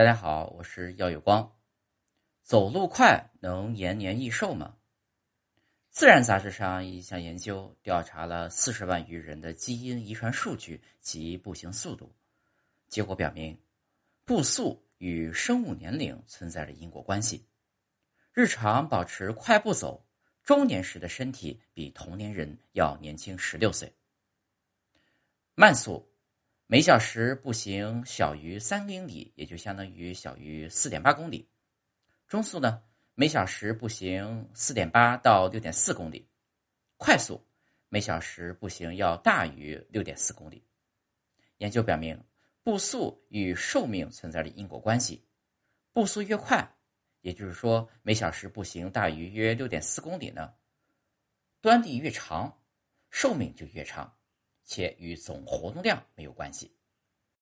大家好，我是耀有光。走路快能延年益寿吗？《自然》杂志上一项研究调查了四十万余人的基因遗传数据及步行速度，结果表明，步速与生物年龄存在着因果关系。日常保持快步走，中年时的身体比同年人要年轻十六岁。慢速。每小时步行小于三英里，也就相当于小于四点八公里。中速呢，每小时步行四点八到六点四公里。快速，每小时步行要大于六点四公里。研究表明，步速与寿命存在着因果关系。步速越快，也就是说每小时步行大于约六点四公里呢，端地越长，寿命就越长。且与总活动量没有关系。